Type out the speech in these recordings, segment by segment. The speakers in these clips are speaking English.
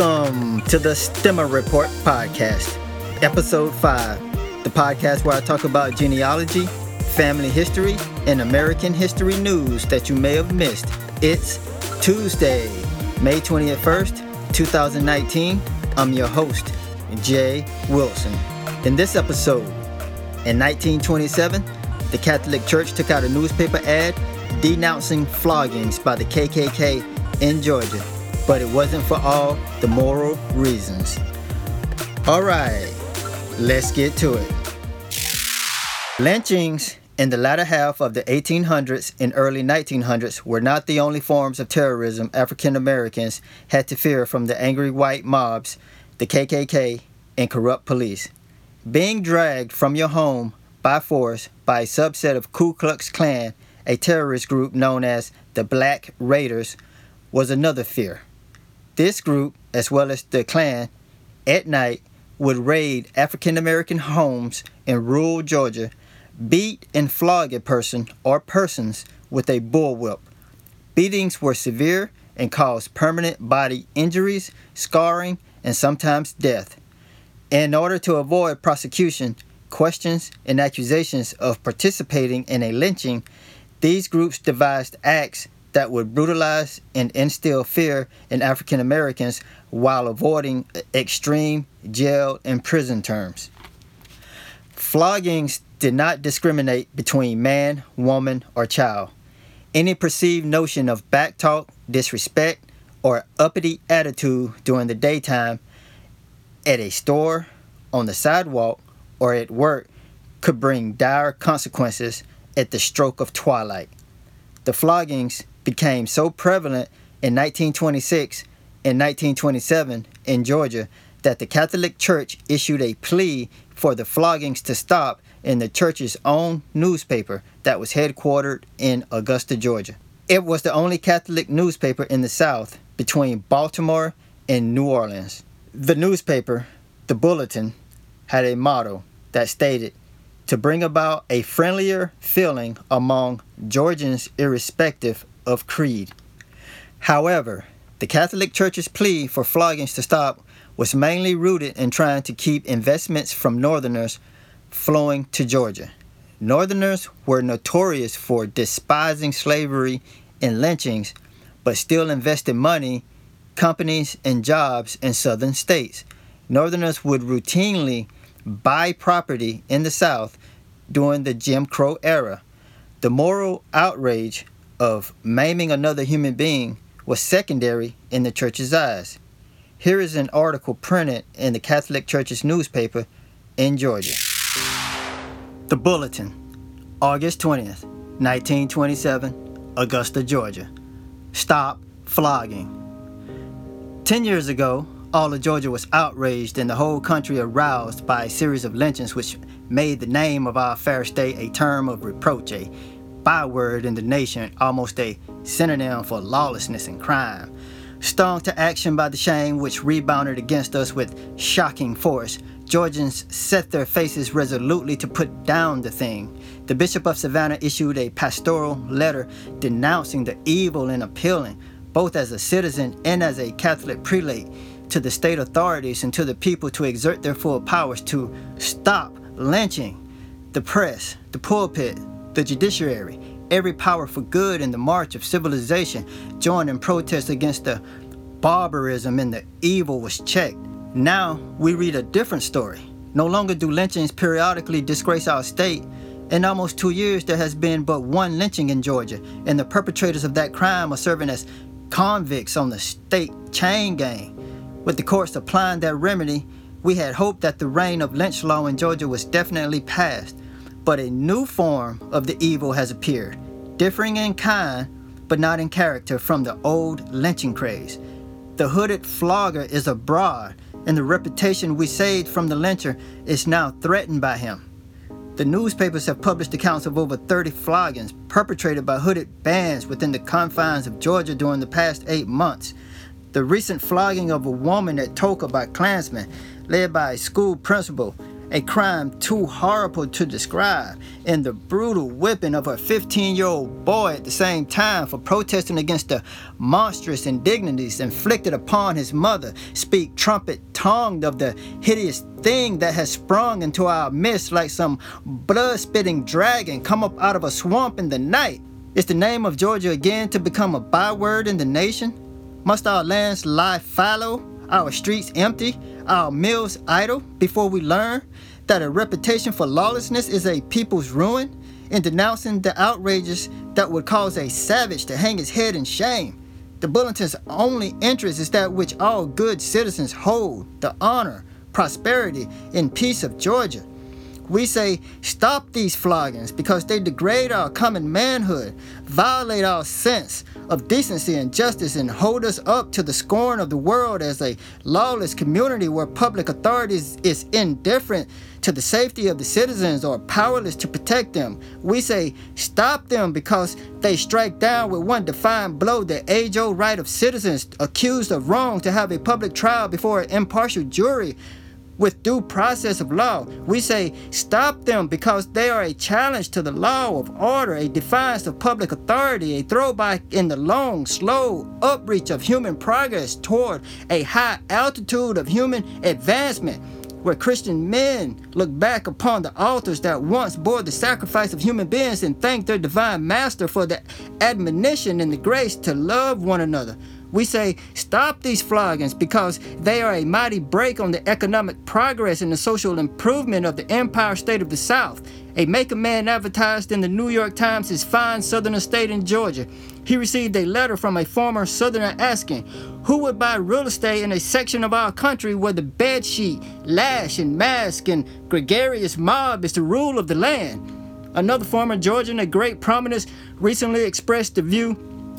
to the Stemmer Report podcast, episode 5, the podcast where I talk about genealogy, family history, and American history news that you may have missed. It's Tuesday, May 21st, 2019. I'm your host, Jay Wilson. In this episode, in 1927, the Catholic Church took out a newspaper ad denouncing floggings by the KKK in Georgia, but it wasn't for all the moral reasons. All right, let's get to it. Lynchings in the latter half of the 1800s and early 1900s were not the only forms of terrorism African Americans had to fear from the angry white mobs, the KKK, and corrupt police. Being dragged from your home by force by a subset of Ku Klux Klan, a terrorist group known as the Black Raiders, was another fear. This group, as well as the Klan, at night would raid African American homes in rural Georgia, beat and flog a person or persons with a bullwhip. Beatings were severe and caused permanent body injuries, scarring, and sometimes death. In order to avoid prosecution, questions, and accusations of participating in a lynching, these groups devised acts that would brutalize and instill fear in African Americans while avoiding extreme jail and prison terms. Floggings did not discriminate between man, woman, or child. Any perceived notion of backtalk, disrespect, or uppity attitude during the daytime at a store, on the sidewalk, or at work could bring dire consequences at the stroke of twilight. The floggings became so prevalent in 1926 and 1927 in Georgia that the Catholic Church issued a plea for the floggings to stop in the church's own newspaper that was headquartered in Augusta, Georgia. It was the only Catholic newspaper in the South between Baltimore and New Orleans. The newspaper, the Bulletin, had a motto that stated to bring about a friendlier feeling among Georgians irrespective of creed. However, the Catholic Church's plea for floggings to stop was mainly rooted in trying to keep investments from Northerners flowing to Georgia. Northerners were notorious for despising slavery and lynchings, but still invested money, companies, and jobs in southern states. Northerners would routinely buy property in the South during the Jim Crow era. The moral outrage of maiming another human being was secondary in the church's eyes. Here is an article printed in the Catholic Church's newspaper in Georgia. The Bulletin, August 20th, 1927, Augusta, Georgia. Stop flogging. Ten years ago, all of Georgia was outraged and the whole country aroused by a series of lynchings which made the name of our fair state a term of reproach, a byword in the nation, almost a synonym for lawlessness and crime. Stung to action by the shame which rebounded against us with shocking force, Georgians set their faces resolutely to put down the thing. The Bishop of Savannah issued a pastoral letter denouncing the evil and appealing, both as a citizen and as a Catholic prelate, to the state authorities and to the people to exert their full powers to stop lynching the press, the pulpit, the judiciary, every power for good in the march of civilization joined in protest against the barbarism and the evil was checked. Now we read a different story. No longer do lynchings periodically disgrace our state. In almost two years, there has been but one lynching in Georgia, and the perpetrators of that crime are serving as convicts on the state chain gang. With the courts applying that remedy, we had hoped that the reign of lynch law in Georgia was definitely past, but a new form of the evil has appeared, differing in kind but not in character from the old lynching craze. The hooded flogger is abroad, and the reputation we saved from the lyncher is now threatened by him. The newspapers have published accounts of over 30 floggings perpetrated by hooded bands within the confines of Georgia during the past eight months. The recent flogging of a woman at Toccoa by Klansmen, led by a school principal, a crime too horrible to describe, and the brutal whipping of a 15 year old boy at the same time for protesting against the monstrous indignities inflicted upon his mother, speak trumpet tongued of the hideous thing that has sprung into our midst like some blood spitting dragon come up out of a swamp in the night. Is the name of Georgia again to become a byword in the nation? Must our lands lie fallow, our streets empty, our mills idle before we learn that a reputation for lawlessness is a people's ruin in denouncing the outrages that would cause a savage to hang his head in shame. The bulletin's only interest is that which all good citizens hold the honor, prosperity, and peace of Georgia. We say, stop these floggings because they degrade our common manhood, violate our sense of decency and justice, and hold us up to the scorn of the world as a lawless community where public authorities is indifferent to the safety of the citizens or powerless to protect them. We say, stop them because they strike down with one defiant blow the age old right of citizens accused of wrong to have a public trial before an impartial jury with due process of law. We say stop them because they are a challenge to the law of order, a defiance of public authority, a throwback in the long, slow upreach of human progress toward a high altitude of human advancement where Christian men look back upon the altars that once bore the sacrifice of human beings and thank their divine master for the admonition and the grace to love one another. We say, stop these floggings because they are a mighty brake on the economic progress and the social improvement of the Empire State of the South. A Macon man advertised in the New York Times his fine southern estate in Georgia. He received a letter from a former southerner asking, Who would buy real estate in a section of our country where the bedsheet, lash, and mask and gregarious mob is the rule of the land? Another former Georgian of great prominence recently expressed the view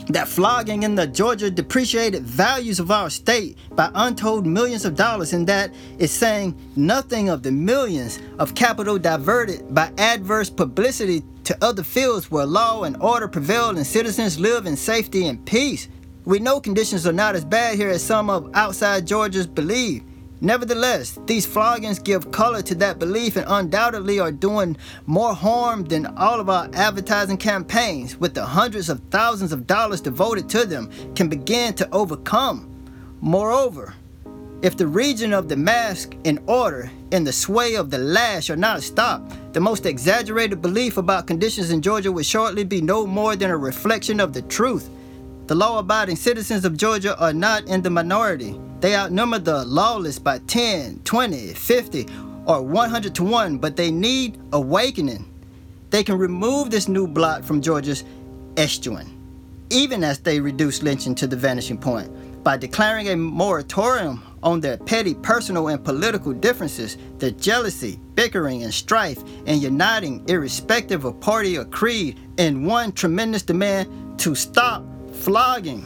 that flogging in the Georgia depreciated values of our state by untold millions of dollars, and that is saying nothing of the millions of capital diverted by adverse publicity to other fields where law and order prevail and citizens live in safety and peace. We know conditions are not as bad here as some of outside Georgians believe. Nevertheless, these floggings give color to that belief and undoubtedly are doing more harm than all of our advertising campaigns, with the hundreds of thousands of dollars devoted to them, can begin to overcome. Moreover, if the region of the mask in order and the sway of the lash are not stopped, the most exaggerated belief about conditions in Georgia will shortly be no more than a reflection of the truth. The law abiding citizens of Georgia are not in the minority. They outnumber the lawless by 10, 20, 50, or 100 to 1, but they need awakening. They can remove this new blot from Georgia's estuary, even as they reduce lynching to the vanishing point, by declaring a moratorium on their petty personal and political differences, their jealousy, bickering, and strife, and uniting irrespective of party or creed in one tremendous demand to stop flogging.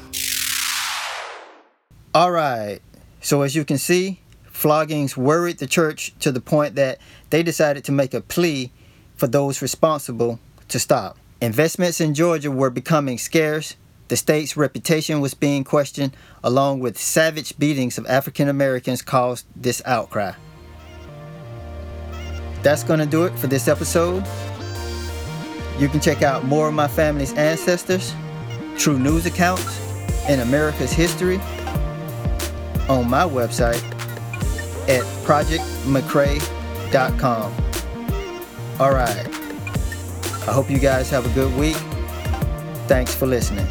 All right. So as you can see, floggings worried the church to the point that they decided to make a plea for those responsible to stop. Investments in Georgia were becoming scarce. The state's reputation was being questioned, along with savage beatings of African Americans caused this outcry. That's going to do it for this episode. You can check out more of my family's ancestors, true news accounts, and America's history on my website at projectmccrae.com. All right. I hope you guys have a good week. Thanks for listening.